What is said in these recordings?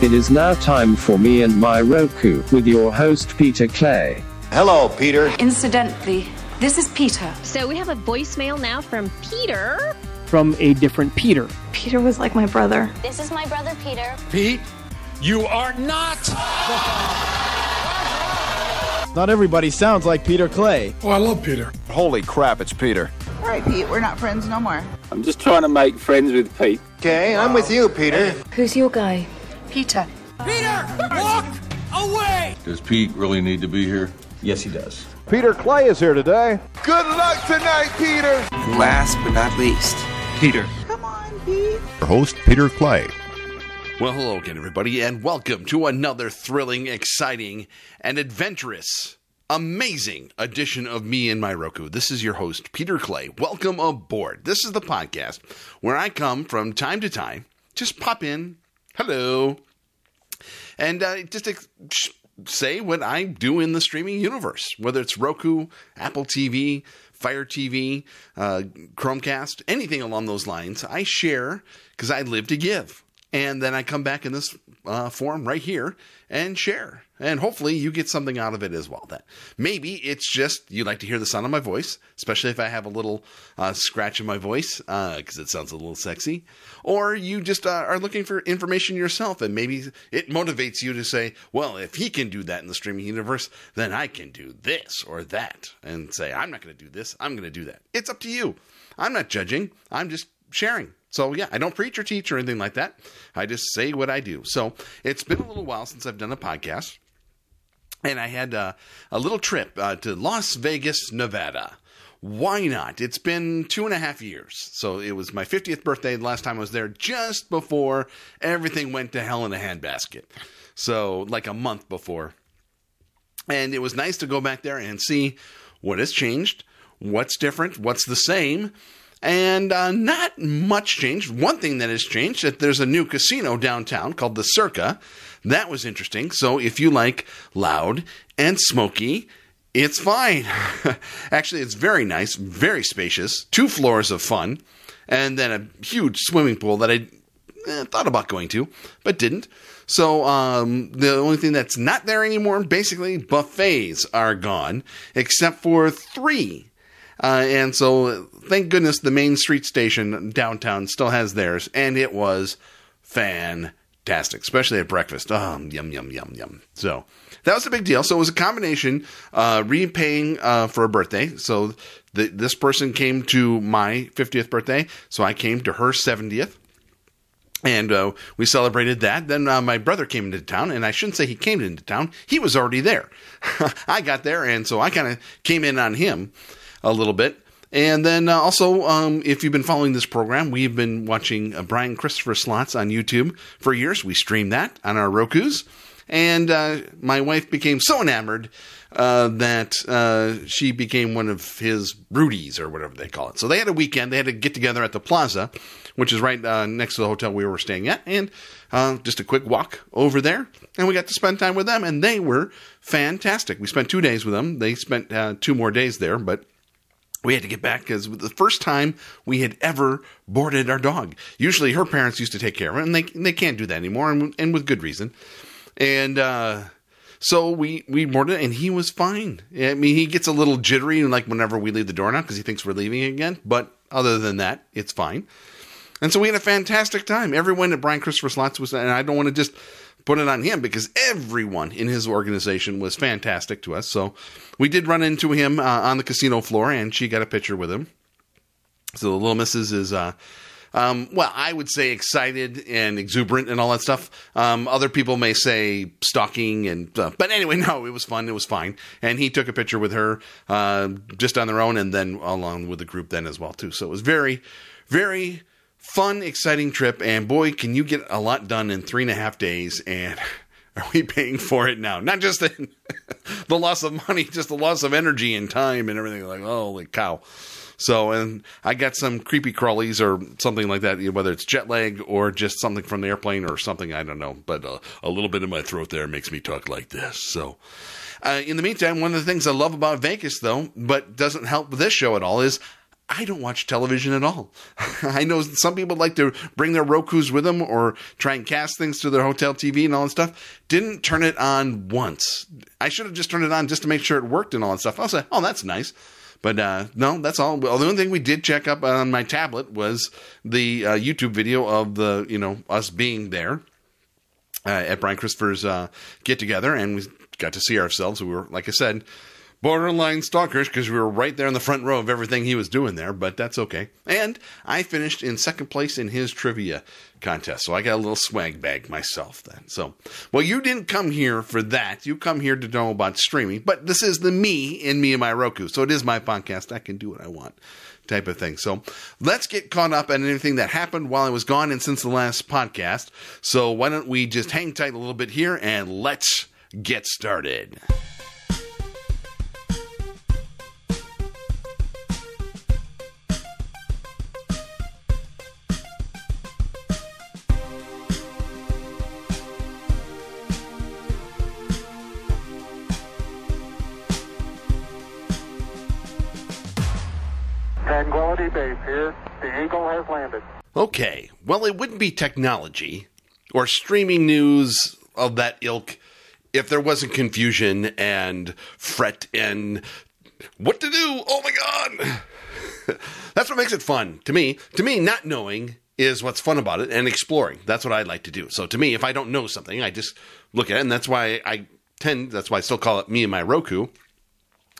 It is now time for me and my Roku with your host Peter Clay. Hello, Peter. Incidentally, this is Peter. So we have a voicemail now from Peter. From a different Peter. Peter was like my brother. This is my brother Peter. Pete, you are not. Not everybody sounds like Peter Clay. Oh, I love Peter. Holy crap, it's Peter. All right, Pete, we're not friends no more. I'm just trying to make friends with Pete. Okay, I'm with you, Peter. Who's your guy? Peter. Peter, walk away. Does Pete really need to be here? Yes, he does. Peter Clay is here today. Good luck tonight, Peter. And Last but not least, Peter. Come on, Pete. Host Peter Clay. Well, hello again, everybody, and welcome to another thrilling, exciting, and adventurous, amazing edition of Me and My Roku. This is your host, Peter Clay. Welcome aboard. This is the podcast where I come from time to time, just pop in, hello, and uh, just ex- say what I do in the streaming universe, whether it's Roku, Apple TV, Fire TV, uh, Chromecast, anything along those lines. I share because I live to give. And then I come back in this uh, form right here and share. And hopefully you get something out of it as well. That maybe it's just you like to hear the sound of my voice, especially if I have a little uh, scratch in my voice because uh, it sounds a little sexy, or you just uh, are looking for information yourself, and maybe it motivates you to say, "Well, if he can do that in the streaming universe, then I can do this or that," and say, "I'm not going to do this. I'm going to do that." It's up to you. I'm not judging. I'm just sharing. So yeah, I don't preach or teach or anything like that. I just say what I do. So it's been a little while since I've done a podcast, and I had uh, a little trip uh, to Las Vegas, Nevada. Why not? It's been two and a half years. So it was my 50th birthday the last time I was there, just before everything went to hell in a handbasket. So like a month before. And it was nice to go back there and see what has changed, what's different, what's the same, and uh, not much changed. One thing that has changed that there's a new casino downtown called the Circa. That was interesting. So if you like loud and smoky, it's fine. Actually, it's very nice, very spacious, two floors of fun, and then a huge swimming pool that I eh, thought about going to, but didn't. So um, the only thing that's not there anymore, basically, buffets are gone, except for three uh, and so, thank goodness the main street station downtown still has theirs, and it was fantastic, especially at breakfast. Um, yum, yum, yum, yum. So, that was a big deal. So, it was a combination uh, repaying uh, for a birthday. So, the, this person came to my 50th birthday, so I came to her 70th and uh, we celebrated that. Then uh, my brother came into town, and I shouldn't say he came into town; he was already there. I got there, and so I kind of came in on him a little bit. And then uh, also, um, if you've been following this program, we've been watching uh, Brian Christopher Slots on YouTube for years. We stream that on our Roku's. And uh, my wife became so enamored uh, that uh, she became one of his Rudies or whatever they call it. So they had a weekend. They had to get together at the plaza, which is right uh, next to the hotel we were staying at. And just a quick walk over there. And we got to spend time with them. And they were fantastic. We spent two days with them. They spent two more days there, but we had to get back because the first time we had ever boarded our dog. Usually her parents used to take care of it, and they they can't do that anymore, and, and with good reason. And uh, so we we boarded, and he was fine. I mean, he gets a little jittery, like whenever we leave the door now, because he thinks we're leaving again. But other than that, it's fine. And so we had a fantastic time. Everyone at Brian Christopher Slots was, and I don't want to just put it on him because everyone in his organization was fantastic to us. So we did run into him uh, on the casino floor, and she got a picture with him. So the little missus is, uh, um, well, I would say excited and exuberant and all that stuff. Um, other people may say stalking and, uh, but anyway, no, it was fun. It was fine. And he took a picture with her uh, just on their own, and then along with the group then as well too. So it was very, very fun, exciting trip. And boy, can you get a lot done in three and a half days. And are we paying for it now? Not just the, the loss of money, just the loss of energy and time and everything. Like, holy cow. So, and I got some creepy crawlies or something like that, whether it's jet lag or just something from the airplane or something, I don't know. But uh, a little bit in my throat there makes me talk like this. So, uh, in the meantime, one of the things I love about Vegas, though, but doesn't help this show at all, is I don't watch television at all. I know some people like to bring their Roku's with them or try and cast things to their hotel TV and all that stuff. Didn't turn it on once. I should have just turned it on just to make sure it worked and all that stuff. I'll say, oh, that's nice. But uh, no, that's all. Well, the only thing we did check up on my tablet was the uh, YouTube video of the, you know, us being there uh, at Brian Christopher's uh, get together, and we got to see ourselves. We were, like I said, borderline stalkers because we were right there in the front row of everything he was doing there, but that's okay. And I finished in second place in his trivia contest, so I got a little swag bag myself then. So, well, you didn't come here for that. You come here to know about streaming, but this is the me and me and my Roku, so it is my podcast. I can do what I want. Type of thing. So let's get caught up on anything that happened while I was gone and since the last podcast. So why don't we just hang tight a little bit here and let's get started. Okay, well, it wouldn't be technology or streaming news of that ilk if there wasn't confusion and fret and what to do. Oh my God! That's what makes it fun to me. To me, not knowing is what's fun about it and exploring. That's what I like to do. So to me, if I don't know something, I just look at it, and that's why I tend. That's why I still call it me and my Roku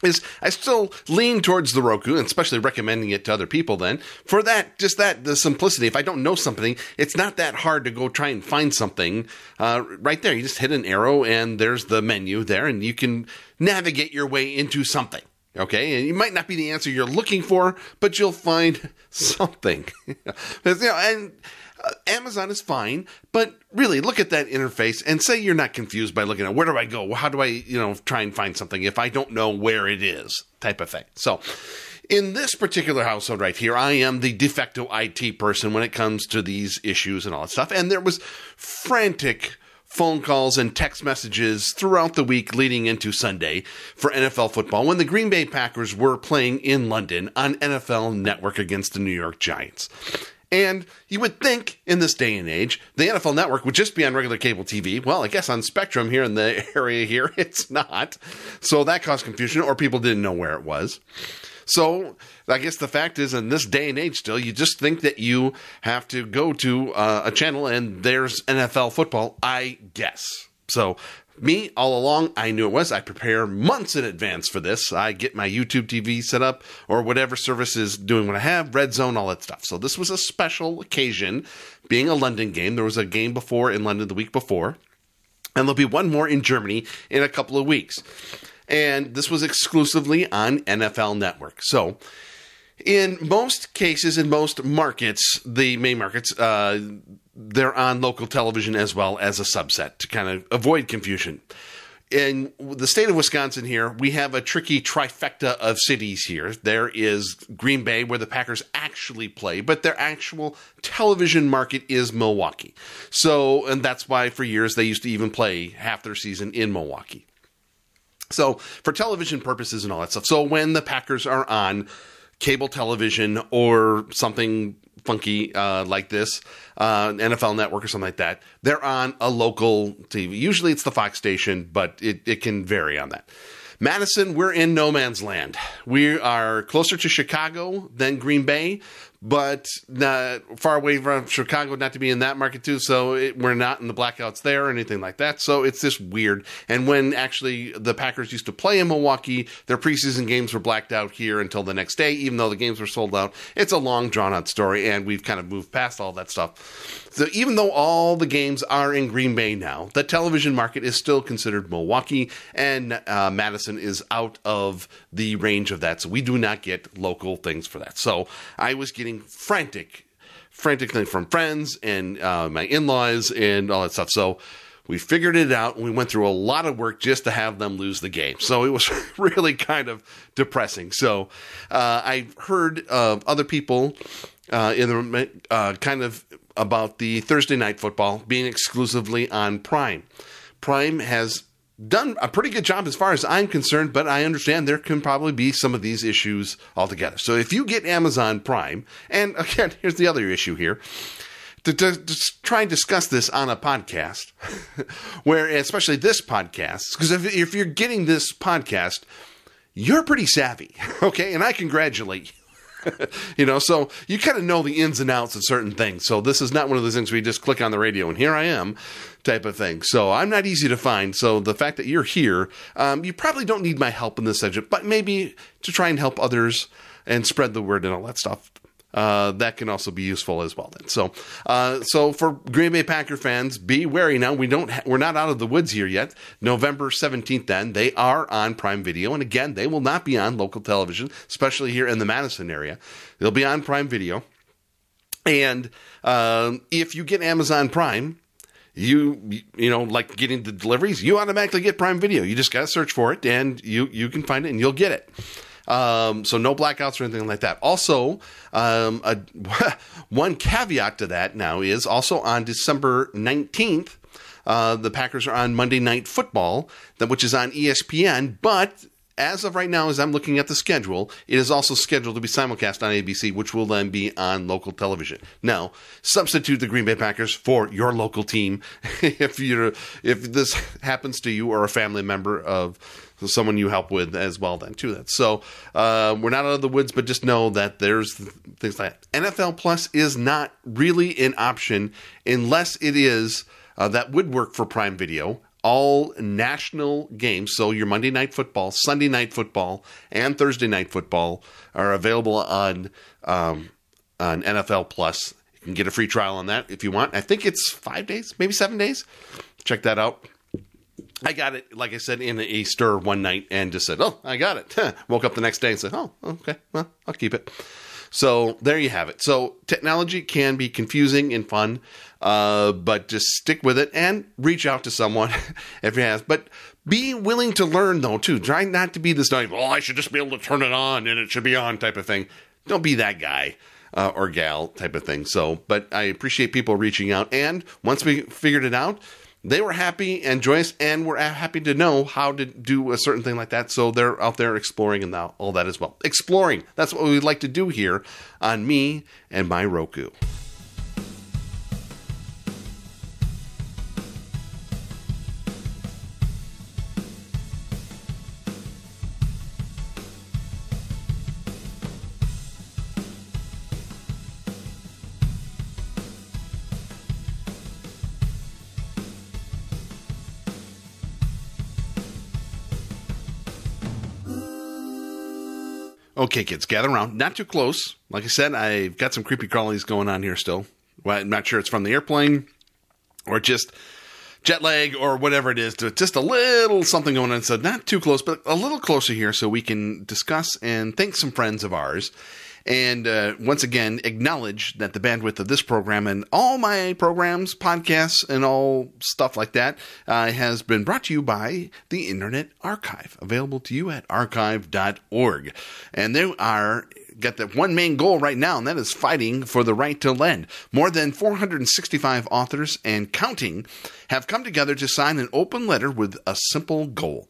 is I still lean towards the Roku, and especially recommending it to other people. Then for that, just that the simplicity. If I don't know something, it's not that hard to go try and find something uh, right there. You just hit an arrow, and there's the menu there, and you can navigate your way into something. Okay, and it might not be the answer you're looking for, but you'll find something. you know, and uh, Amazon is fine, but really look at that interface and say you're not confused by looking at where do I go? How do I, you know, try and find something if I don't know where it is type of thing. So, in this particular household right here, I am the de facto IT person when it comes to these issues and all that stuff. And there was frantic phone calls and text messages throughout the week leading into Sunday for NFL football when the Green Bay Packers were playing in London on NFL Network against the New York Giants. And you would think in this day and age, the NFL network would just be on regular cable TV. Well, I guess on Spectrum here in the area here, it's not. So that caused confusion, or people didn't know where it was. So I guess the fact is, in this day and age, still, you just think that you have to go to uh, a channel and there's NFL football, I guess. So me, all along, I knew it was. I prepare months in advance for this. I get my YouTube TV set up or whatever service is doing what I have, Red Zone, all that stuff. So this was a special occasion. Being a London game, there was a game before in London the week before, and there'll be one more in Germany in a couple of weeks. And this was exclusively on NFL Network. So, in most cases, in most markets, the main markets, uh, they're on local television as well as a subset to kind of avoid confusion. In the state of Wisconsin, here, we have a tricky trifecta of cities here. There is Green Bay, where the Packers actually play, but their actual television market is Milwaukee. So, and that's why for years they used to even play half their season in Milwaukee. So, for television purposes and all that stuff. So, when the Packers are on cable television or something funky uh, like this, uh, NFL Network or something like that, they're on a local TV. Usually it's the Fox station, but it, it can vary on that. Madison, we're in no man's land. We are closer to Chicago than Green Bay, but not far away from Chicago, not to be in that market too. So it, we're not in the blackouts there or anything like that. So it's just weird. And when actually the Packers used to play in Milwaukee, their preseason games were blacked out here until the next day, even though the games were sold out. It's a long, drawn out story, and we've kind of moved past all that stuff. So even though all the games are in Green Bay now, the television market is still considered Milwaukee, and uh, Madison is out of the range of that. So we do not get local things for that. So I was getting frantic, frantic frantically from friends and uh, my in laws and all that stuff. So we figured it out and we went through a lot of work just to have them lose the game. So it was really kind of depressing. So uh, I heard uh, other people uh, in the uh, kind of about the Thursday night football being exclusively on Prime. Prime has done a pretty good job as far as I'm concerned, but I understand there can probably be some of these issues altogether. So if you get Amazon Prime, and again, here's the other issue here. To, to, to try and discuss this on a podcast, where especially this podcast, because if, if you're getting this podcast, you're pretty savvy, okay? And I congratulate you. know, so you kind of know the ins and outs of certain things. So this is not one of those things where you just click on the radio and here I am type of thing. So I'm not easy to find. So the fact that you're here, um, you probably don't need my help in this subject, but maybe to try and help others and spread the word and all that stuff uh, that can also be useful as well. Then, so uh, so for Green Bay Packer fans, be wary now. We don't ha- we're not out of the woods here yet. November seventeenth, then they are on Prime Video, and again, they will not be on local television, especially here in the Madison area. They'll be on Prime Video, and um, if you get Amazon Prime. You you know like getting the deliveries, you automatically get Prime Video. You just got to search for it, and you you can find it, and you'll get it. Um, so no blackouts or anything like that. Also, um, a, one caveat to that now is also on December 19th, uh, the Packers are on Monday Night Football, which is on ESPN, but as of right now, as I'm looking at the schedule, it is also scheduled to be simulcast on ABC, which will then be on local television. Now, substitute the Green Bay Packers for your local team if you if this happens to you or a family member of someone you help with as well. Then too that. So uh, we're not out of the woods, but just know that there's things like that. NFL Plus is not really an option unless it is uh, that would work for Prime Video all national games. So your Monday night football, Sunday night football, and Thursday night football are available on um, on NFL Plus. You can get a free trial on that if you want. I think it's five days, maybe seven days. Check that out. I got it, like I said, in a stir one night and just said, "Oh, I got it." Woke up the next day and said, "Oh, okay, well, I'll keep it." So there you have it. So technology can be confusing and fun, uh, but just stick with it and reach out to someone if you have. But be willing to learn though too. Try not to be this like, "Oh, I should just be able to turn it on and it should be on" type of thing. Don't be that guy. Uh, or gal type of thing. So, but I appreciate people reaching out. And once we figured it out, they were happy and joyous and were happy to know how to do a certain thing like that. So they're out there exploring and all that as well. Exploring. That's what we like to do here on me and my Roku. Okay, kids, gather around. Not too close. Like I said, I've got some creepy crawlies going on here still. Well, I'm not sure it's from the airplane or just jet lag or whatever it is. Just a little something going on. So not too close, but a little closer here so we can discuss and thank some friends of ours and uh, once again acknowledge that the bandwidth of this program and all my programs, podcasts, and all stuff like that uh, has been brought to you by the Internet Archive, available to you at archive.org. And there are got that one main goal right now, and that is fighting for the right to lend. More than 465 authors and counting have come together to sign an open letter with a simple goal.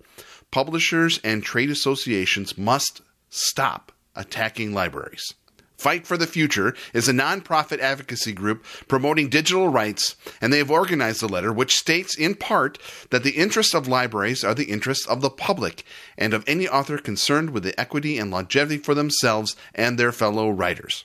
Publishers and trade associations must stop attacking libraries. Fight for the Future is a nonprofit advocacy group promoting digital rights, and they have organized a letter which states in part that the interests of libraries are the interests of the public and of any author concerned with the equity and longevity for themselves and their fellow writers.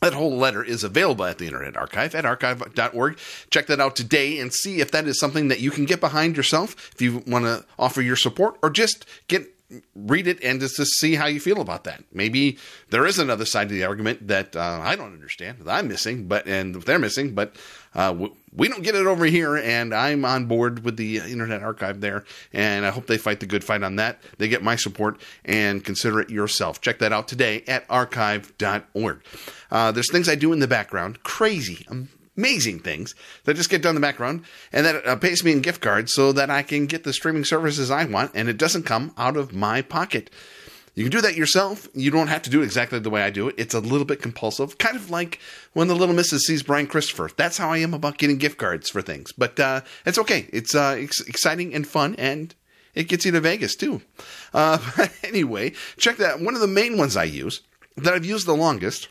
That whole letter is available at the Internet Archive at archive.org. Check that out today and see if that is something that you can get behind yourself if you want to offer your support or just get read it and just to see how you feel about that. Maybe there is another side to the argument that uh, I don't understand, that I'm missing, but and they're missing, but uh, we don't get it over here. And I'm on board with the Internet Archive there, and I hope they fight the good fight on that. They get my support and consider it yourself. Check that out today at archive.org. Uh, there's things I do in the background, crazy, amazing things that just get done in the background and that uh, pays me in gift cards so that I can get the streaming services I want and it doesn't come out of my pocket. You can do that yourself. You don't have to do it exactly the way I do it. It's a little bit compulsive, kind of like when the little missus sees Brian Christopher. That's how I am about getting gift cards for things. But uh, it's okay. It's uh, ex- exciting and fun, and it gets you to Vegas too. Uh, anyway, check that. One of the main ones I use that I've used the longest,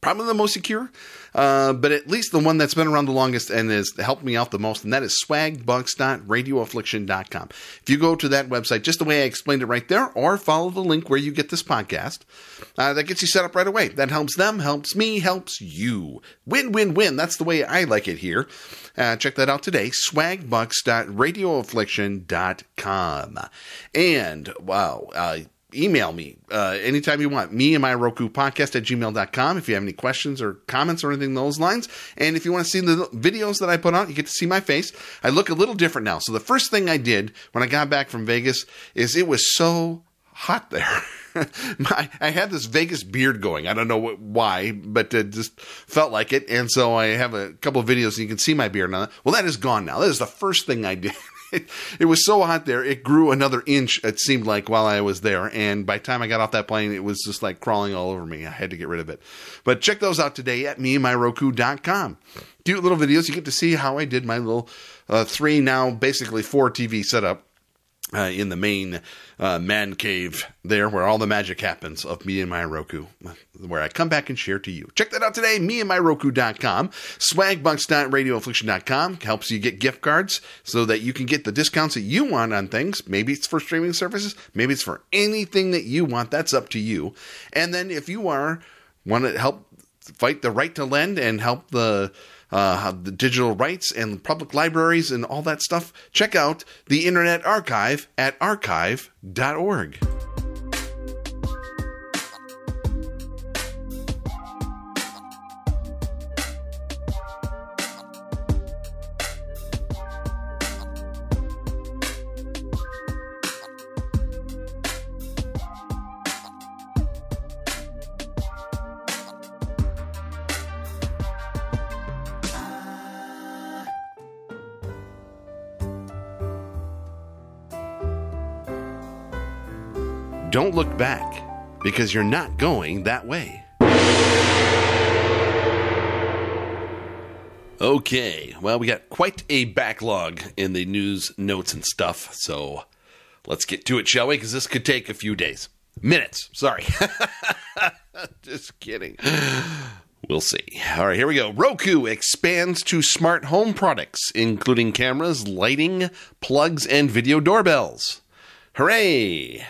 probably the most secure, uh, but at least the one that's been around the longest and has helped me out the most, and that is swagbucks.radioaffliction.com. If you go to that website, just the way I explained it right there, or follow the link where you get this podcast, uh, that gets you set up right away. That helps them, helps me, helps you. Win, win, win. That's the way I like it here. Uh, check that out today, swagbucks.radioaffliction.com. And, wow, uh, email me uh, anytime you want. Me and my Roku podcast at gmail.com if you have any questions or comments or anything those lines. And if you want to see the videos that I put out, you get to see my face. I look a little different now. So the first thing I did when I got back from Vegas is it was so hot there. my, I had this Vegas beard going. I don't know what, why, but it just felt like it. And so I have a couple of videos and you can see my beard now. Well, that is gone now. That is the first thing I did. It, it, was so hot there, it grew another inch, it seemed like, while I was there. And by the time I got off that plane, it was just like crawling all over me. I had to get rid of it. But check those out today at meandmyroku.com. Cute little videos. You get to see how I did my little uh, three, now basically four TV setup. Uh, in the main uh, man cave there where all the magic happens of me and my Roku, where I come back and share to you. Check that out today, me and my Roku.com. Swagbucks.radioaffliction.com helps you get gift cards so that you can get the discounts that you want on things. Maybe it's for streaming services, maybe it's for anything that you want. That's up to you. And then if you are want to help fight the right to lend and help the uh, the digital rights and public libraries and all that stuff, check out the Internet Archive at archive.org. Don't look back because you're not going that way. Okay, well, we got quite a backlog in the news notes and stuff, so let's get to it, shall we? Because this could take a few days. Minutes, sorry. Just kidding. We'll see. All right, here we go. Roku expands to smart home products, including cameras, lighting, plugs, and video doorbells. Hooray!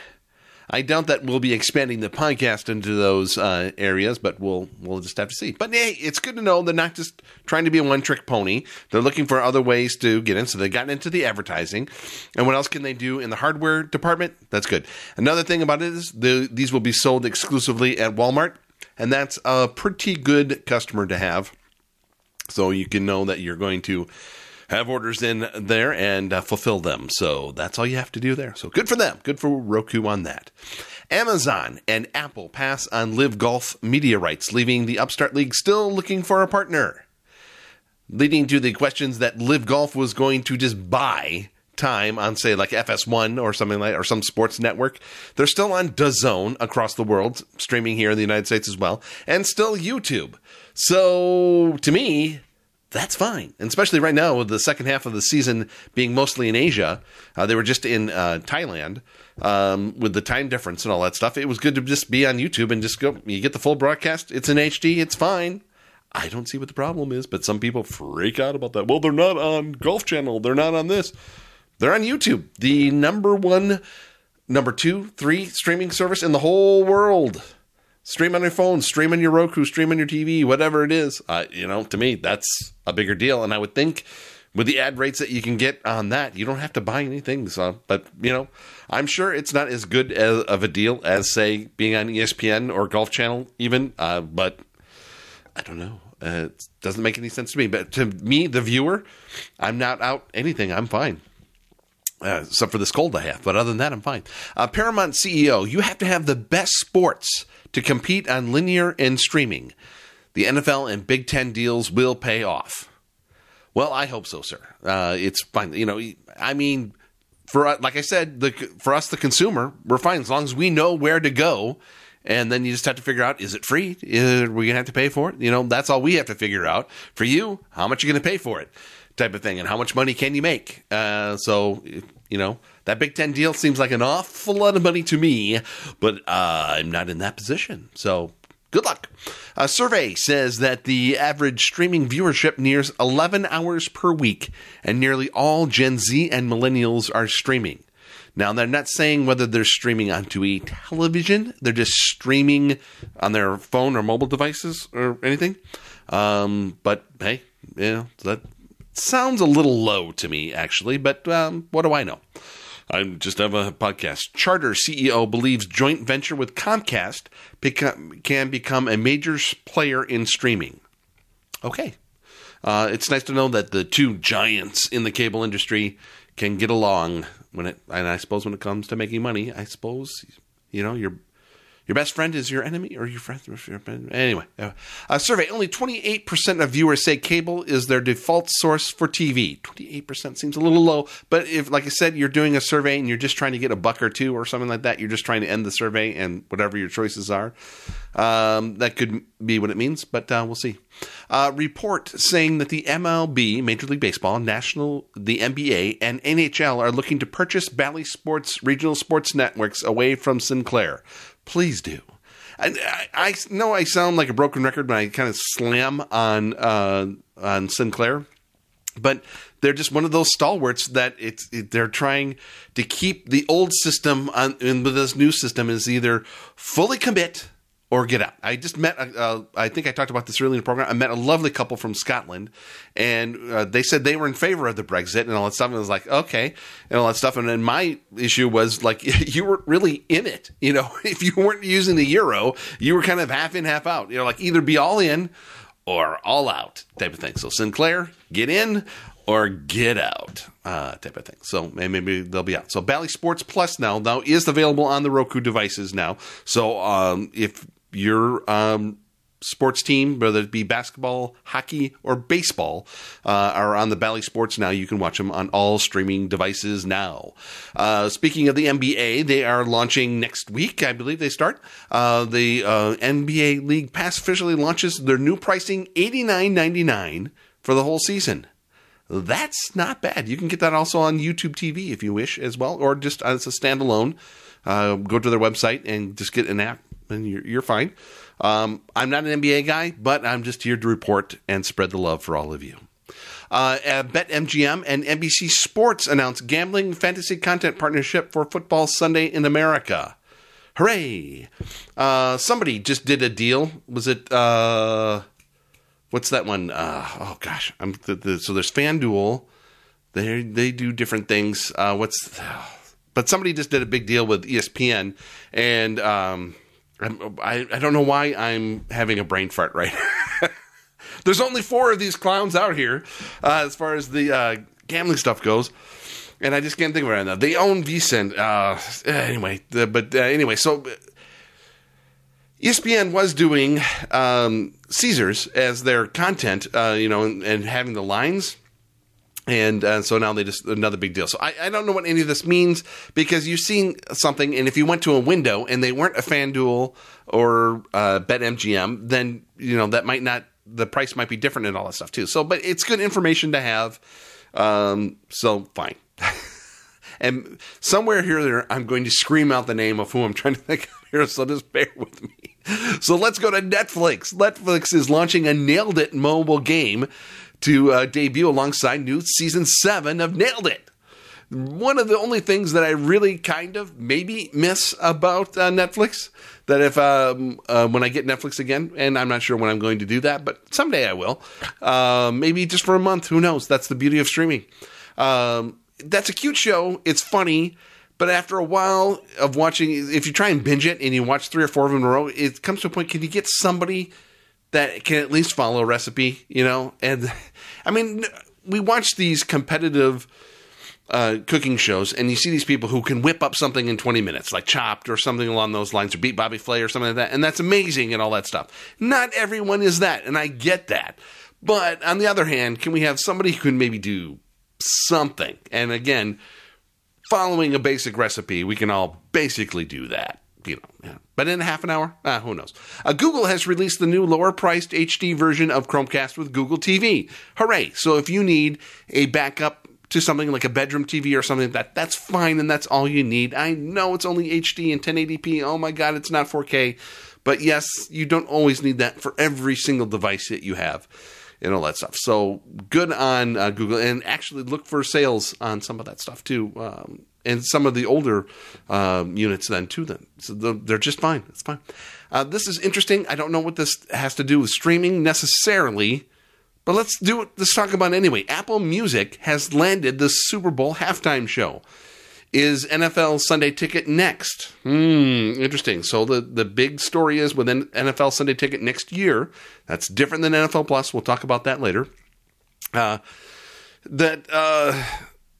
I doubt that we'll be expanding the podcast into those uh, areas, but we'll we'll just have to see. But hey, it's good to know they're not just trying to be a one trick pony. They're looking for other ways to get in. So they got into the advertising, and what else can they do in the hardware department? That's good. Another thing about it is the, these will be sold exclusively at Walmart, and that's a pretty good customer to have. So you can know that you're going to have orders in there and uh, fulfill them. So that's all you have to do there. So good for them. Good for Roku on that. Amazon and Apple pass on LIV Golf media rights, leaving the Upstart League still looking for a partner. Leading to the questions that LIV Golf was going to just buy time on say like FS1 or something like or some sports network. They're still on DAZN across the world, streaming here in the United States as well, and still YouTube. So to me, that's fine. And especially right now with the second half of the season being mostly in Asia. Uh, they were just in uh, Thailand um, with the time difference and all that stuff. It was good to just be on YouTube and just go, you get the full broadcast. It's in HD. It's fine. I don't see what the problem is, but some people freak out about that. Well, they're not on Golf Channel. They're not on this. They're on YouTube, the number one, number two, three streaming service in the whole world. Stream on your phone, stream on your Roku, stream on your TV, whatever it is. Uh, you know, to me, that's a bigger deal. And I would think with the ad rates that you can get on that, you don't have to buy anything. So, but you know, I'm sure it's not as good as, of a deal as say being on ESPN or Golf Channel, even. Uh, but I don't know. Uh, it doesn't make any sense to me. But to me, the viewer, I'm not out anything. I'm fine. Uh, except for this cold I have. But other than that, I'm fine. Uh, Paramount CEO, you have to have the best sports to compete on linear and streaming. The NFL and Big Ten deals will pay off. Well, I hope so, sir. Uh, it's fine. You know, I mean, for like I said, the for us the consumer, we're fine as long as we know where to go. And then you just have to figure out: is it free? Are we gonna have to pay for it? You know, that's all we have to figure out. For you, how much are you gonna pay for it? Type of thing, and how much money can you make? Uh, so, you know, that Big Ten deal seems like an awful lot of money to me, but uh, I'm not in that position. So good luck. A survey says that the average streaming viewership nears 11 hours per week, and nearly all Gen Z and millennials are streaming. Now, they're not saying whether they're streaming onto a television, they're just streaming on their phone or mobile devices or anything. Um, but hey, know, that sounds a little low to me, actually, but um, what do I know? I just have a podcast. Charter CEO believes joint venture with Comcast can become a major player in streaming. Okay. Uh, it's nice to know that the two giants in the cable industry can get along when it, and I suppose when it comes to making money, I suppose, you know, you're your best friend is your enemy or your friend. Anyway, uh, a survey only 28% of viewers say cable is their default source for TV. 28% seems a little low, but if, like I said, you're doing a survey and you're just trying to get a buck or two or something like that, you're just trying to end the survey and whatever your choices are, um, that could be what it means, but uh, we'll see. Uh, report saying that the MLB, Major League Baseball, National, the NBA, and NHL are looking to purchase Bally Sports regional sports networks away from Sinclair please do. I, I, know I sound like a broken record when I kind of slam on uh, on Sinclair, but they're just one of those stalwarts that it's it, they're trying to keep the old system on, and this new system is either fully commit or get out. I just met, uh, I think I talked about this earlier in the program. I met a lovely couple from Scotland, and uh, they said they were in favor of the Brexit and all that stuff. And I was like, okay, and all that stuff. And then my issue was like, you weren't really in it. You know, if you weren't using the euro, you were kind of half in, half out. You know, like either be all in or all out type of thing. So Sinclair, get in or get out uh, type of thing. So maybe they'll be out. So Bally Sports Plus now now is available on the Roku devices now. So um, if your um, sports team, whether it be basketball, hockey, or baseball, uh, are on the Bally Sports now. You can watch them on all streaming devices now. Uh, speaking of the NBA, they are launching next week. I believe they start. Uh, the uh, NBA League Pass officially launches their new pricing, eighty nine ninety nine for the whole season. That's not bad. You can get that also on YouTube TV if you wish as well, or just as a standalone. Uh, go to their website and just get an app and you're, you're fine. Um, I'm not an NBA guy, but I'm just here to report and spread the love for all of you. Uh, BetMGM and NBC Sports announced gambling fantasy content partnership for Football Sunday in America. Hooray! Uh, somebody just did a deal. Was it uh, what's that one? Uh, oh gosh, the, the, so there's FanDuel. They they do different things. Uh, what's but somebody just did a big deal with ESPN and. Um, I, I don't know why I'm having a brain fart right. There's only four of these clowns out here uh, as far as the uh, gambling stuff goes. And I just can't think of it right now. They own VSiN. Uh, anyway, the, but uh, anyway, so ESPN was doing um, Caesars as their content, uh, you know, and, and having the lines and uh, so now they just another big deal. So I, I, don't know what any of this means because you've seen something, and if you went to a window and they weren't a FanDuel or uh, BetMGM, then you know that might not the price might be different and all that stuff too. So, but it's good information to have. Um, so fine. and somewhere here, there, I'm going to scream out the name of who I'm trying to think of here. So just bear with me. So let's go to Netflix. Netflix is launching a Nailed It mobile game to uh, debut alongside new season seven of Nailed It. One of the only things that I really kind of maybe miss about uh, Netflix that if um, uh, when I get Netflix again, and I'm not sure when I'm going to do that, but someday I will. Uh, maybe just for a month. Who knows? That's the beauty of streaming. Um, that's a cute show. It's funny. But after a while of watching, if you try and binge it and you watch three or four of them in a row, it comes to a point. Can you get somebody that can at least follow a recipe, you know? And I mean, we watch these competitive uh, cooking shows, and you see these people who can whip up something in 20 minutes, like Chopped or something along those lines, or Beat Bobby Flay or something like that, and that's amazing and all that stuff. Not everyone is that, and I get that. But on the other hand, can we have somebody who can maybe do something? And again, following a basic recipe, we can all basically do that. You know, yeah. but in half an hour, uh, who knows? Uh, Google has released the new lower-priced HD version of Chromecast with Google TV. Hooray! So if you need a backup to something like a bedroom TV or something like that, that's fine, and that's all you need. I know it's only HD and 1080p. Oh my God, it's not 4K. But yes, you don't always need that for every single device that you have and all that stuff. So good on uh, Google, and actually look for sales on some of that stuff too, um, and some of the older um, units then too. Then so they're just fine. It's fine. Uh, this is interesting. I don't know what this has to do with streaming necessarily, but let's do it. Let's talk about it anyway. Apple Music has landed the Super Bowl halftime show. Is NFL Sunday Ticket next? Hmm, interesting. So the, the big story is with NFL Sunday Ticket next year. That's different than NFL Plus. We'll talk about that later. Uh, that uh,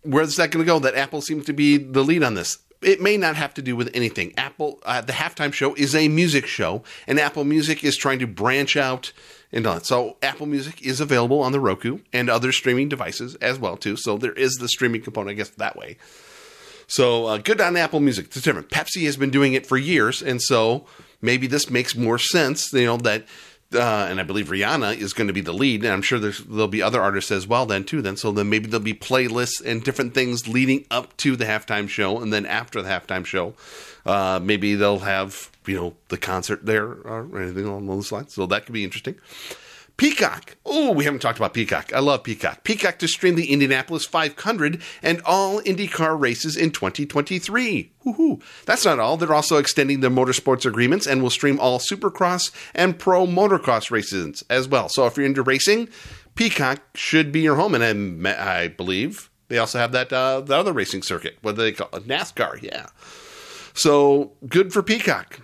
where's that going to go? That Apple seems to be the lead on this. It may not have to do with anything. Apple, uh, the halftime show is a music show, and Apple Music is trying to branch out and on. So Apple Music is available on the Roku and other streaming devices as well too. So there is the streaming component, I guess, that way. So uh, good on Apple Music. It's different. Pepsi has been doing it for years, and so maybe this makes more sense. You know that, uh, and I believe Rihanna is going to be the lead, and I'm sure there'll be other artists as well then too. Then so then maybe there'll be playlists and different things leading up to the halftime show, and then after the halftime show, uh, maybe they'll have you know the concert there or anything along those lines. So that could be interesting. Peacock. Oh, we haven't talked about Peacock. I love Peacock. Peacock to stream the Indianapolis 500 and all IndyCar races in 2023. Woohoo. That's not all. They're also extending their motorsports agreements and will stream all Supercross and Pro Motocross races as well. So if you're into racing, Peacock should be your home. And I, I believe they also have that uh, the other racing circuit. What they call it? NASCAR. Yeah. So good for Peacock.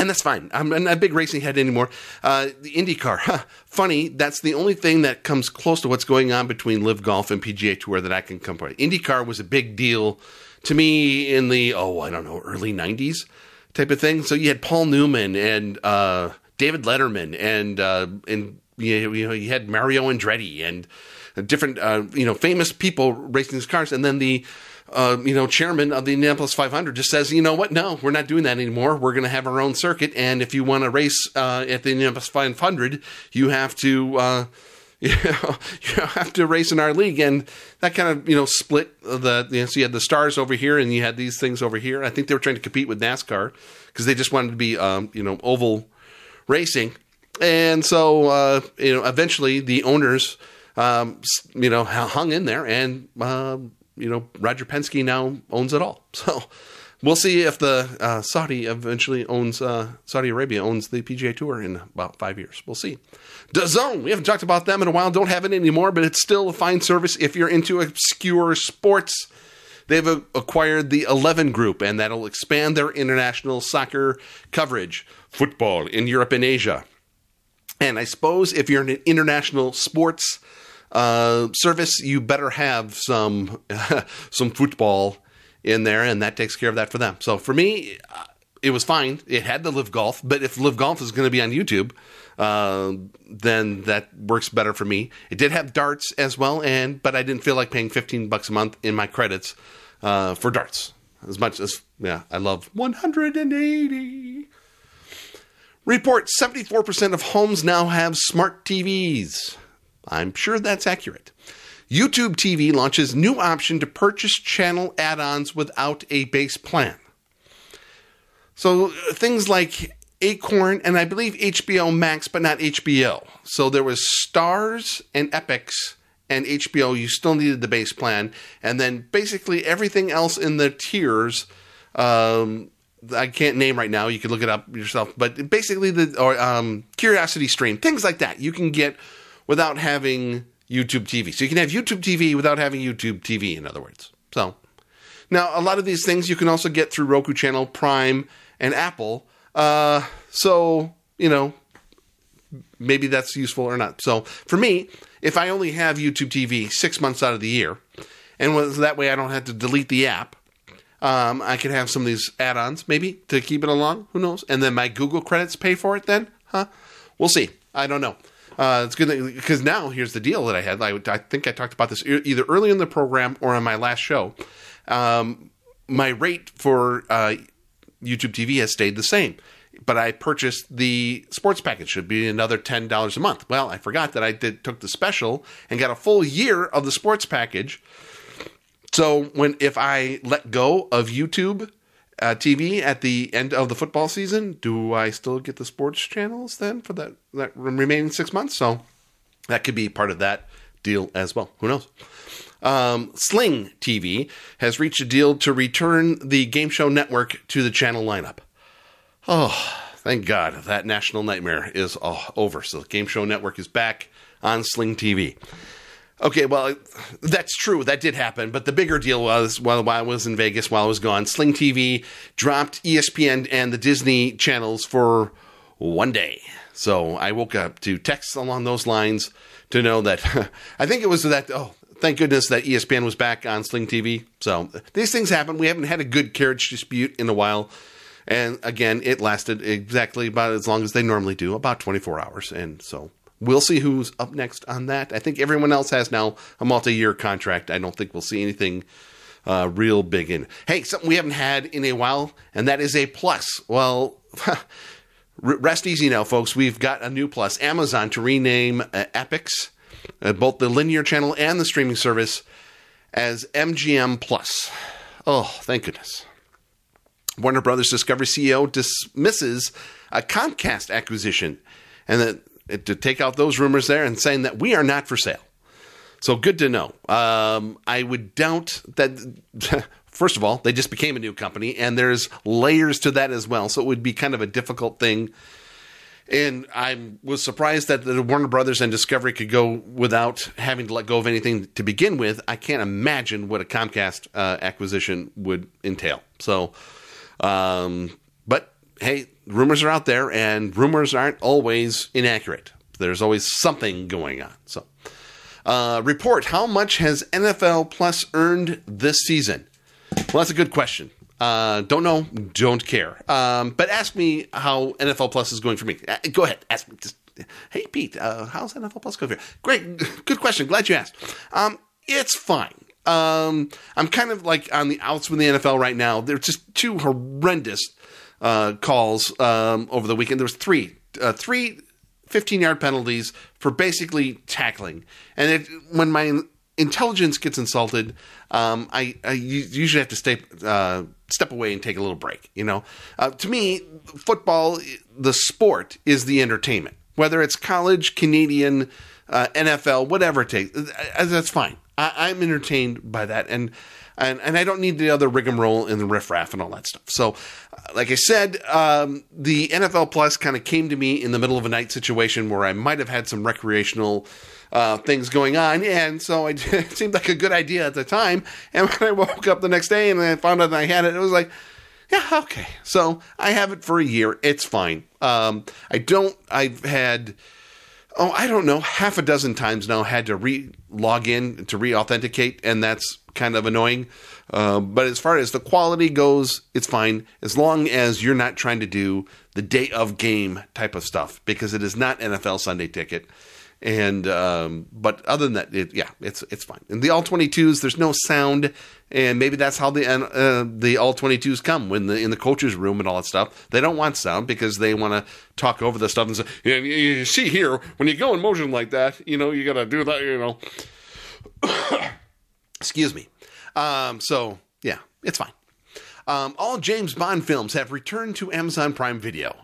And that's fine. I'm not a big racing head anymore. Uh, the IndyCar, huh, funny. That's the only thing that comes close to what's going on between LIV Golf and PGA Tour that I can compare. IndyCar was a big deal to me in the oh I don't know early '90s type of thing. So you had Paul Newman and uh, David Letterman and uh, and you know you had Mario Andretti and different uh, you know famous people racing these cars, and then the uh, you know, chairman of the Indianapolis 500 just says, you know what? No, we're not doing that anymore. We're going to have our own circuit, and if you want to race uh, at the Indianapolis 500, you have to. Uh, you know, you have to race in our league, and that kind of you know split the. You know, so you had the stars over here, and you had these things over here. I think they were trying to compete with NASCAR because they just wanted to be um, you know oval racing, and so uh, you know eventually the owners um, you know hung in there and um, you know, Roger Penske now owns it all. So we'll see if the uh, Saudi eventually owns uh, Saudi Arabia owns the PGA Tour in about five years. We'll see. DAZN, we haven't talked about them in a while. Don't have it anymore, but it's still a fine service if you're into obscure sports. They've acquired the 11 group, and that'll expand their international soccer coverage, football in Europe and Asia. And I suppose if you're an international sports uh, service, you better have some some football in there, and that takes care of that for them. So for me, uh, it was fine. It had the LIV Golf, but if LIV Golf is going to be on YouTube, uh, then that works better for me. It did have darts as well, and but I didn't feel like paying fifteen bucks a month in my credits uh, for darts as much as yeah, I love one hundred and eighty. Report 74% of homes now have smart TVs. I'm sure that's accurate. YouTube TV launches new option to purchase channel add-ons without a base plan. So things like Acorn and I believe HBO Max, but not HBO. So there was Starz and Epix and HBO. You still needed the base plan, and then basically everything else in the tiers. Um, I can't name right now. You can look it up yourself, but basically the or um, Curiosity Stream, things like that, you can get without having YouTube TV. So you can have YouTube TV without having YouTube TV, in other words. So now a lot of these things you can also get through Roku Channel, Prime, and Apple. Uh, so you know maybe that's useful or not. So for me, if I only have YouTube TV six months out of the year, and that way I don't have to delete the app. Um, I can have some of these add-ons maybe to keep it along. Who knows? And then my Google credits pay for it. Then, huh? We'll see. I don't know. Uh, it's good because now here's the deal that I had. I, I think I talked about this either early in the program or on my last show. Um, my rate for uh, YouTube TV has stayed the same, but I purchased the sports package. Should be another ten dollars a month. Well, I forgot that I did took the special and got a full year of the sports package. So when if I let go of YouTube uh, TV at the end of the football season, do I still get the sports channels then for that that remaining six months? So that could be part of that deal as well. Who knows? Um, Sling TV has reached a deal to return the Game Show Network to the channel lineup. Oh, thank God that national nightmare is uh, over. So the Game Show Network is back on Sling TV. Okay, well, that's true. That did happen. But the bigger deal was while, while I was in Vegas, while I was gone, Sling TV dropped ESPN and the Disney channels for one day. So I woke up to texts along those lines to know that I think it was that, oh, thank goodness that ESPN was back on Sling TV. So these things happen. We haven't had a good carriage dispute in a while. And again, it lasted exactly about as long as they normally do, about 24 hours. And so we'll see who's up next on that. I think everyone else has now a multi year contract. I don't think we'll see anything uh, real big in. Hey, something we haven't had in a while, and that is a plus. Well, rest easy now, folks. We've got a new plus Amazon to rename uh, Epix, uh, both the linear channel and the streaming service, as MGM Plus. Oh, thank goodness. Warner Brothers Discovery CEO dismisses a Comcast acquisition and that to take out those rumors there and saying that we are not for sale. So good to know. Um, I would doubt that. First of all, they just became a new company, and there's layers to that as well. So it would be kind of a difficult thing. And I was surprised that the Warner Brothers and Discovery could go without having to let go of anything to begin with. I can't imagine what a Comcast uh, acquisition would entail. So, um, but hey, rumors are out there, and rumors aren't always inaccurate. There's always something going on. So, uh, report how much has NFL Plus earned this season? Well, that's a good question. Uh, don't know, don't care. Um, but ask me how NFL Plus is going for me. Uh, go ahead, ask me. Just, hey, Pete, uh, how's NFL Plus going for you? Great, good question. Glad you asked. Um, it's fine. Um, I'm kind of like on the outs with the NFL right now. There's just two horrendous uh, calls um, over the weekend. There was three, uh, three 15 yard penalties for basically tackling. And it, when my intelligence gets insulted, um, I, I, usually have to stay, uh, step away and take a little break. You know, uh, to me, football, the sport, is the entertainment. Whether it's college, Canadian, uh, NFL, whatever it takes, uh, that's fine. I, I'm entertained by that, and and and I don't need the other rigmarole and the riffraff and all that stuff. So, uh, like I said, um, the NFL Plus kind of came to me in the middle of a night situation where I might have had some recreational uh, things going on, and so it seemed like a good idea at the time. And when I woke up the next day and I found out that I had it, it was like. Yeah, okay. So I have it for a year. It's fine. Um, I don't. I've had oh, I don't know, half a dozen times now had to re log in to re authenticate, and that's kind of annoying. Uh, but as far as the quality goes, it's fine as long as you're not trying to do the day of game type of stuff because it is not NFL Sunday Ticket. And um, but other than that, it, yeah, it's it's fine. And the all twenty twos, there's no sound, and maybe that's how the uh, the all twenty twos come when the in the coaches room and all that stuff. They don't want sound because they want to talk over the stuff and say, yeah, you see here when you go in motion like that, you know, you got to do that, you know. Excuse me. Um, so yeah, it's fine. Um, all James Bond films have returned to Amazon Prime Video.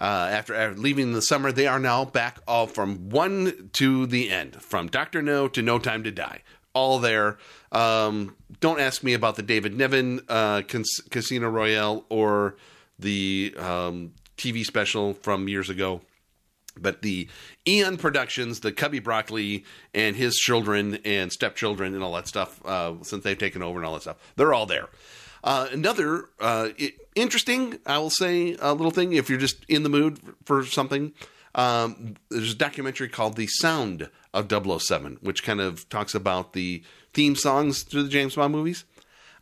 Uh, after, after, leaving the summer, they are now back all from one to the end, from Doctor No to No Time to Die, all there. Um, don't ask me about the David Niven uh, Casino Royale or the um, TV special from years ago. But the Eon Productions, the Cubby Broccoli and his children and stepchildren and all that stuff, uh, since they've taken over and all that stuff, they're all there. Uh, another uh, interesting, I will say, a little thing if you're just in the mood for something. Um, there's a documentary called The Sound of 007, which kind of talks about the theme songs to the James Bond movies.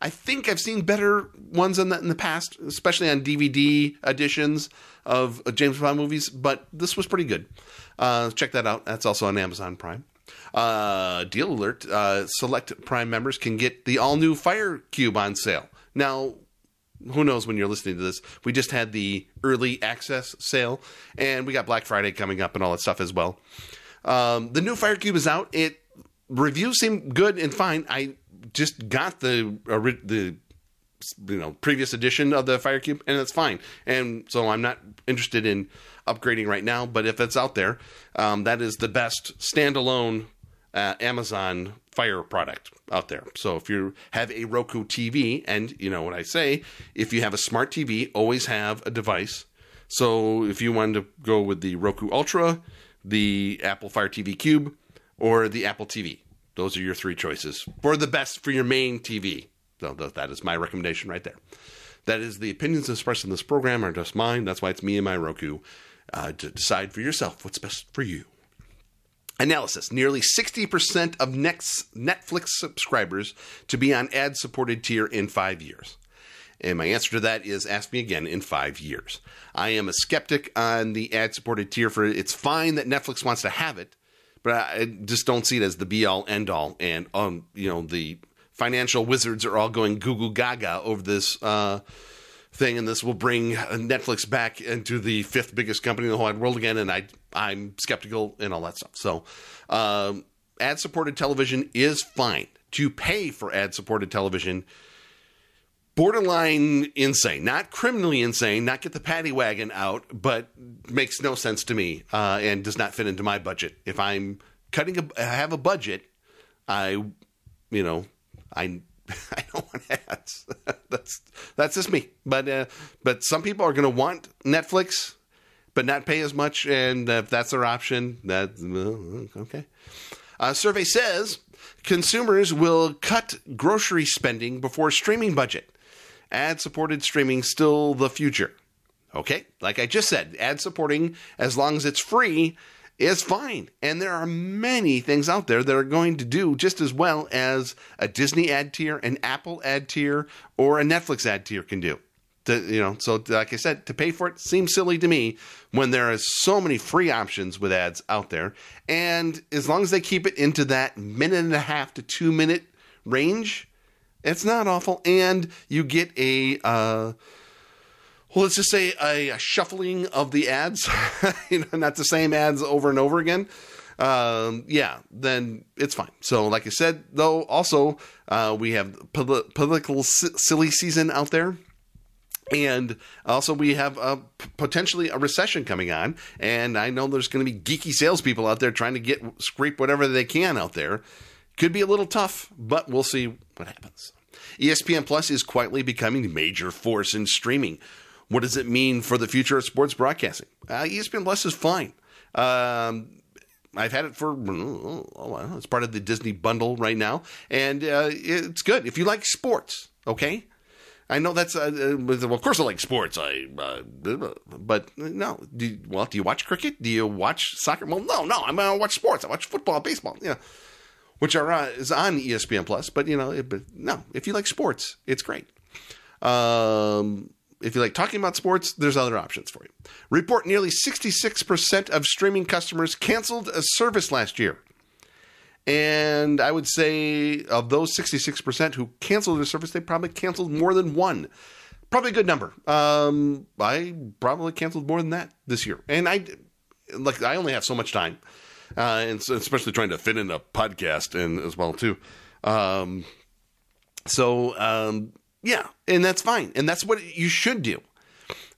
I think I've seen better ones on that in the past, especially on DVD editions of James Bond movies, but this was pretty good. Uh, check that out. That's also on Amazon Prime. Uh, deal alert: uh, select Prime members can get the all-new Fire Cube on sale. Now, who knows when you're listening to this? We just had the early access sale, and we got Black Friday coming up and all that stuff as well. Um, the new Fire Cube is out. It reviews seem good and fine. I just got the uh, the you know previous edition of the Fire Cube, and that's fine. And so I'm not interested in upgrading right now. But if it's out there, um, that is the best standalone uh, Amazon Fire product out there. So if you have a Roku TV, and you know what I say, if you have a smart TV, always have a device. So if you wanted to go with the Roku Ultra, the Apple Fire TV Cube, or the Apple TV, those are your three choices for the best for your main TV. So that is my recommendation right there. That is the opinions expressed in this program are just mine. That's why it's me and my Roku uh, to decide for yourself what's best for you. Analysis Nearly 60% of next Netflix subscribers to be on ad supported tier in five years. And my answer to that is ask me again in five years. I am a skeptic on the ad supported tier for it's fine that Netflix wants to have it, but I just don't see it as the be all end all. And, um, you know, the financial wizards are all going Google Gaga over this uh, thing, and this will bring Netflix back into the fifth biggest company in the whole world again. And I, I'm skeptical and all that stuff. So, um, ad supported television is fine. To pay for ad supported television, borderline insane, not criminally insane, not get the paddy wagon out, but makes no sense to me uh, and does not fit into my budget. If I'm cutting I have a budget, I, you know, I I don't want ads. that's that's just me. But uh, but some people are going to want Netflix, but not pay as much, and if that's their option, that uh, okay. A survey says consumers will cut grocery spending before streaming budget. Ad supported streaming still the future. Okay, like I just said, ad supporting as long as it's free is fine. And there are many things out there that are going to do just as well as a Disney ad tier, an Apple ad tier, or a Netflix ad tier can do. To, you know, so like I said, to pay for it seems silly to me when there are so many free options with ads out there. And as long as they keep it into that minute and a half to two minute range, it's not awful. And you get a, uh, well, let's just say a, a shuffling of the ads, you know, not the same ads over and over again. Um, yeah, then it's fine. So, like I said, though, also uh, we have pol- political si- silly season out there. And also, we have potentially a recession coming on, and I know there's going to be geeky salespeople out there trying to get scrape whatever they can out there. Could be a little tough, but we'll see what happens. ESPN Plus is quietly becoming a major force in streaming. What does it mean for the future of sports broadcasting? Uh, ESPN Plus is fine. Um, I've had it for oh, it's part of the Disney bundle right now, and uh, it's good if you like sports. Okay, I know that's uh, well, of course I like sports. I uh, but no, do you, well, do you watch cricket? Do you watch soccer? Well, no, no, I'm gonna watch sports. I watch football, baseball. Yeah, which are uh, is on ESPN Plus. But you know, it, but no, if you like sports, it's great. Um, if you like talking about sports, there's other options for you. Report nearly 66% of streaming customers canceled a service last year. And I would say of those 66% who canceled their service, they probably canceled more than one. Probably a good number. Um, I probably canceled more than that this year. And I, like, I only have so much time. Uh, and so especially trying to fit in a podcast and as well too. Um, so, um, yeah, and that's fine. And that's what you should do.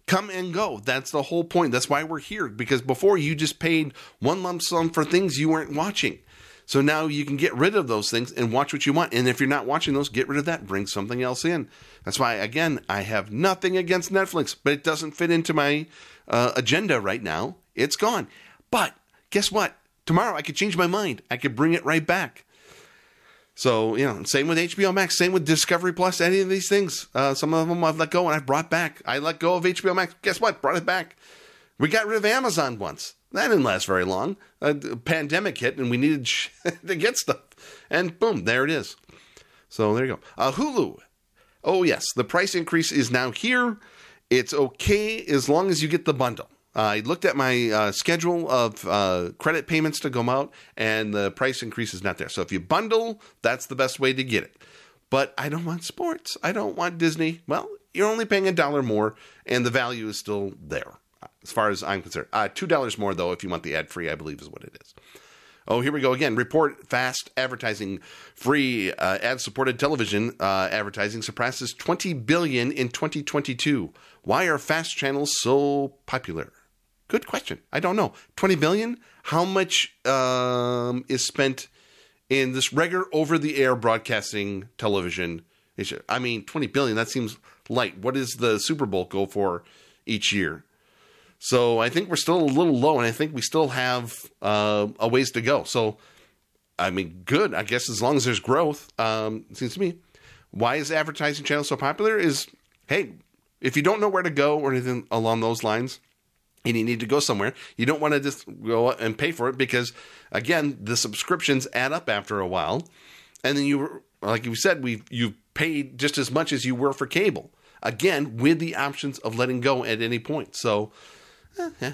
Come and go. That's the whole point. That's why we're here. Because before you just paid one lump sum for things you weren't watching. So now you can get rid of those things and watch what you want. And if you're not watching those, get rid of that. Bring something else in. That's why, again, I have nothing against Netflix, but it doesn't fit into my uh, agenda right now. It's gone. But guess what? Tomorrow I could change my mind. I could bring it right back. So, you know, same with HBO Max, same with Discovery Plus, any of these things. Uh, some of them I've let go and I've brought back. I let go of HBO Max. Guess what? Brought it back. We got rid of Amazon once. That didn't last very long. A pandemic hit and we needed to get stuff. And boom, there it is. So there you go. Uh, Hulu. Oh, yes. The price increase is now here. It's okay as long as you get the bundle. I looked at my uh, schedule of uh, credit payments to go out, and the price increase is not there. So if you bundle, that's the best way to get it. But I don't want sports. I don't want Disney. Well, you're only paying a dollar more, and the value is still there, as far as I'm concerned. Uh, Two dollars more though, if you want the ad free, I believe is what it is. Oh, here we go again. Report fast advertising free uh, ad supported television uh, advertising surpasses 20 billion in 2022. Why are fast channels so popular? Good question. I don't know. 20 billion? How much um, is spent in this regular over the air broadcasting television? I mean, 20 billion, that seems light. What does the Super Bowl go for each year? So I think we're still a little low, and I think we still have uh, a ways to go. So, I mean, good. I guess as long as there's growth, um, seems to me. Why is advertising channel so popular? Is hey, if you don't know where to go or anything along those lines, and you need to go somewhere, you don't want to just go and pay for it because, again, the subscriptions add up after a while, and then you, like you said, we you've paid just as much as you were for cable. Again, with the options of letting go at any point. So Eh.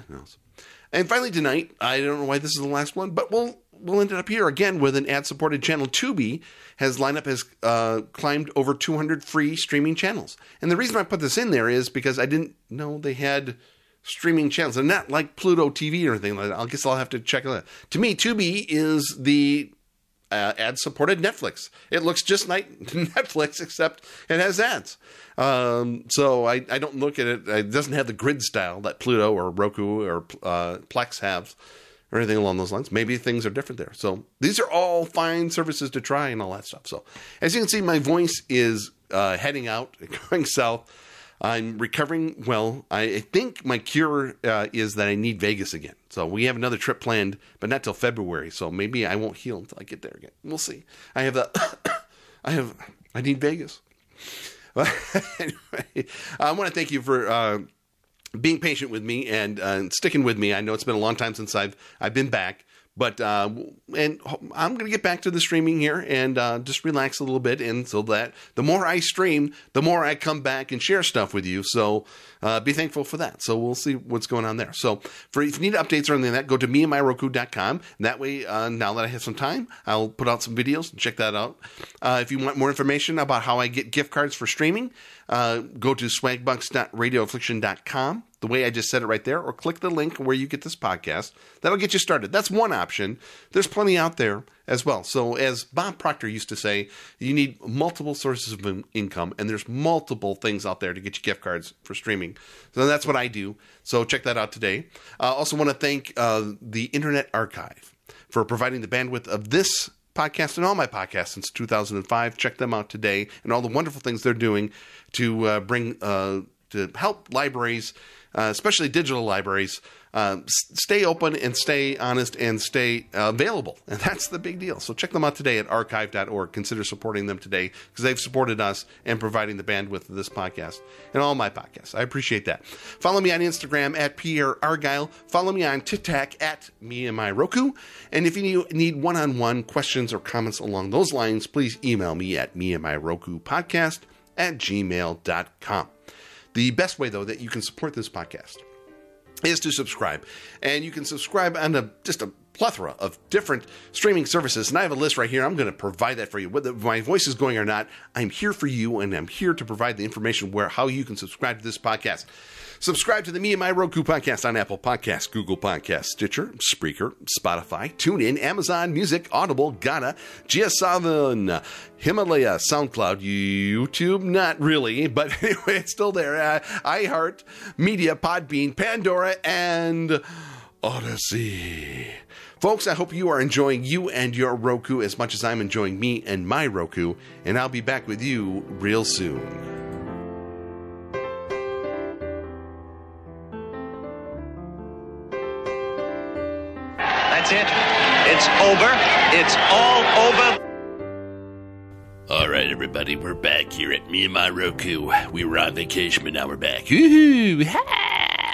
And finally tonight, I don't know why this is the last one, but we'll we'll end it up here again with an ad-supported channel. Tubi has lineup has uh, climbed over 200 free streaming channels, and the reason I put this in there is because I didn't know they had streaming channels. They're not like Pluto TV or anything like that. I guess I'll have to check it out. To me, Tubi is the uh, ad supported Netflix. It looks just like Netflix, except it has ads. Um, so I, I don't look at it, it doesn't have the grid style that Pluto or Roku or uh, Plex have or anything along those lines. Maybe things are different there. So these are all fine services to try and all that stuff. So as you can see, my voice is uh, heading out, going south. I'm recovering well. I think my cure uh, is that I need Vegas again. So we have another trip planned, but not till February. So maybe I won't heal until I get there again. We'll see. I have the, I have, I need Vegas. anyway, I want to thank you for uh, being patient with me and uh, sticking with me. I know it's been a long time since I've I've been back. But uh, and I'm going to get back to the streaming here and uh, just relax a little bit, and so that the more I stream, the more I come back and share stuff with you. So uh, be thankful for that. So we'll see what's going on there. So for if you need updates or anything like that, go to meandmyroku.com. And that way, uh, now that I have some time, I'll put out some videos. And check that out. Uh, if you want more information about how I get gift cards for streaming, uh, go to swagbucks.radioaffliction.com the way I just said it right there, or click the link where you get this podcast. That'll get you started. That's one option. There's plenty out there as well. So, as Bob Proctor used to say, you need multiple sources of income, and there's multiple things out there to get you gift cards for streaming. So, that's what I do. So, check that out today. I uh, also want to thank uh, the Internet Archive for providing the bandwidth of this podcast and all my podcasts since 2005. Check them out today and all the wonderful things they're doing to uh, bring uh, to help libraries uh, especially digital libraries, uh, stay open and stay honest and stay uh, available. And that's the big deal. So check them out today at archive.org. Consider supporting them today because they've supported us and providing the bandwidth of this podcast and all my podcasts. I appreciate that. Follow me on Instagram at Pierre Argyle. Follow me on TikTok at me and my Roku. And if you need one on one questions or comments along those lines, please email me at me and my Roku podcast at gmail.com. The best way, though, that you can support this podcast is to subscribe. And you can subscribe on a, just a plethora of different streaming services. And I have a list right here. I'm going to provide that for you. Whether my voice is going or not, I'm here for you and I'm here to provide the information where how you can subscribe to this podcast. Subscribe to the Me and My Roku podcast on Apple Podcasts, Google Podcasts, Stitcher, Spreaker, Spotify, TuneIn, Amazon Music, Audible, Gaana, GS7, Himalaya, SoundCloud, YouTube, not really, but anyway, it's still there. Uh, iHeart, Media, Podbean, Pandora, and Odyssey. Folks, I hope you are enjoying you and your Roku as much as I'm enjoying me and my Roku, and I'll be back with you real soon. It. It's over. It's all over. All right, everybody, we're back here at me and my Roku. We were on vacation, but now we're back. Woohoo! Ha!